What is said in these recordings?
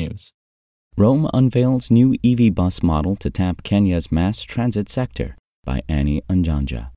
technews. Roam unveils new EV bus model to tap Kenya's mass transit sector by Annie Njanja.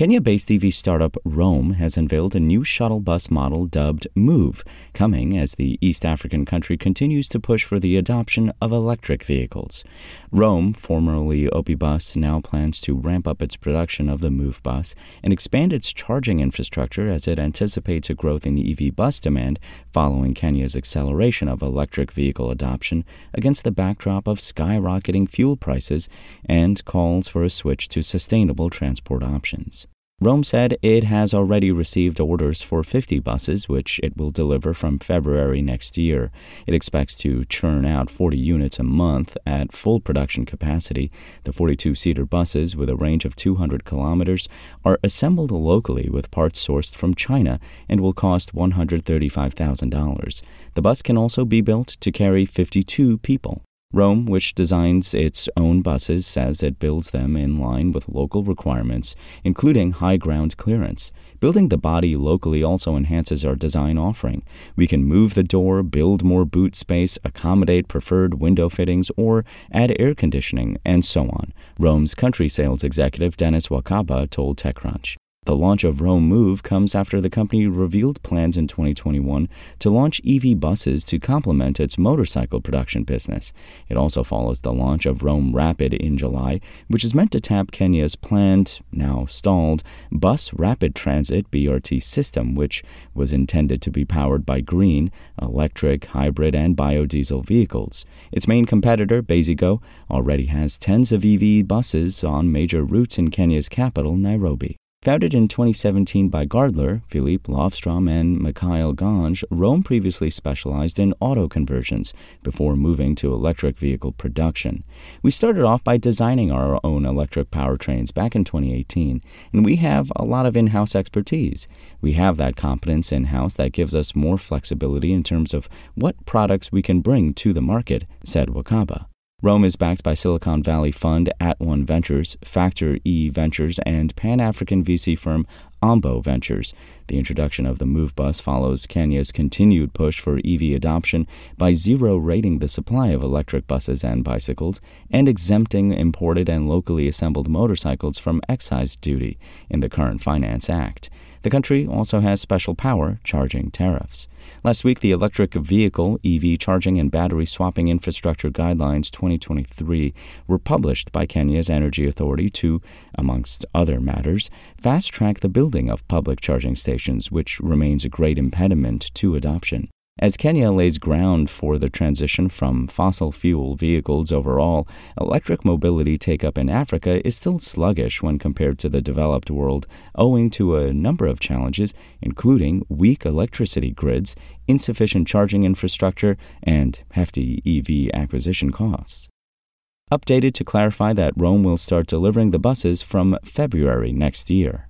Kenya based EV startup Roam has unveiled a new shuttle bus model dubbed Move, coming as the East African country continues to push for the adoption of electric vehicles. Roam, formerly Opibus, now plans to ramp up its production of the Move bus and expand its charging infrastructure as it anticipates a growth in EV bus demand following Kenya's acceleration of electric vehicle adoption against the backdrop of skyrocketing fuel prices and calls for a switch to sustainable transport options. Roam said it has already received orders for 50 buses, which it will deliver from February next year. It expects to churn out 40 units a month at full production capacity. The 42 seater buses, with a range of 200 kilometers, are assembled locally with parts sourced from China and will cost $135,000. The bus can also be built to carry 52 people. Roam, which designs its own buses, says it builds them in line with local requirements, including high ground clearance. Building the body locally also enhances our design offering. We can move the door, build more boot space, accommodate preferred window fittings, or add air conditioning, and so on. Roam's country sales executive Dennis Wakaba told TechCrunch. The launch of Roam Move comes after the company revealed plans in 2021 to launch EV buses to complement its motorcycle production business. It also follows the launch of Roam Rapid in July, which is meant to tap Kenya's planned, now stalled, Bus Rapid Transit BRT system, which was intended to be powered by green, electric, hybrid, and biodiesel vehicles. Its main competitor, Basigo, already has tens of EV buses on major routes in Kenya's capital, Nairobi. Founded in 2017 by Gardler, Philippe Lovstrom, and Mikhail Ganj, Roam previously specialized in auto conversions before moving to electric vehicle production. We started off by designing our own electric powertrains back in 2018, and we have a lot of in house expertise. We have that competence in house that gives us more flexibility in terms of what products we can bring to the market, said Wakaba. Roam is backed by Silicon Valley fund At One Ventures, Factor E Ventures, and Pan African VC firm Ombo Ventures. The introduction of the Move bus follows Kenya's continued push for EV adoption by zero rating the supply of electric buses and bicycles and exempting imported and locally assembled motorcycles from excise duty in the current Finance Act. The country also has special power charging tariffs. Last week, the Electric Vehicle, EV Charging and Battery Swapping Infrastructure Guidelines 2023 were published by Kenya's Energy Authority to, amongst other matters, fast track the building of public charging stations, which remains a great impediment to adoption. As Kenya lays ground for the transition from fossil fuel vehicles overall, electric mobility take up in Africa is still sluggish when compared to the developed world, owing to a number of challenges, including weak electricity grids, insufficient charging infrastructure, and hefty EV acquisition costs. Updated to clarify that Roam will start delivering the buses from February next year.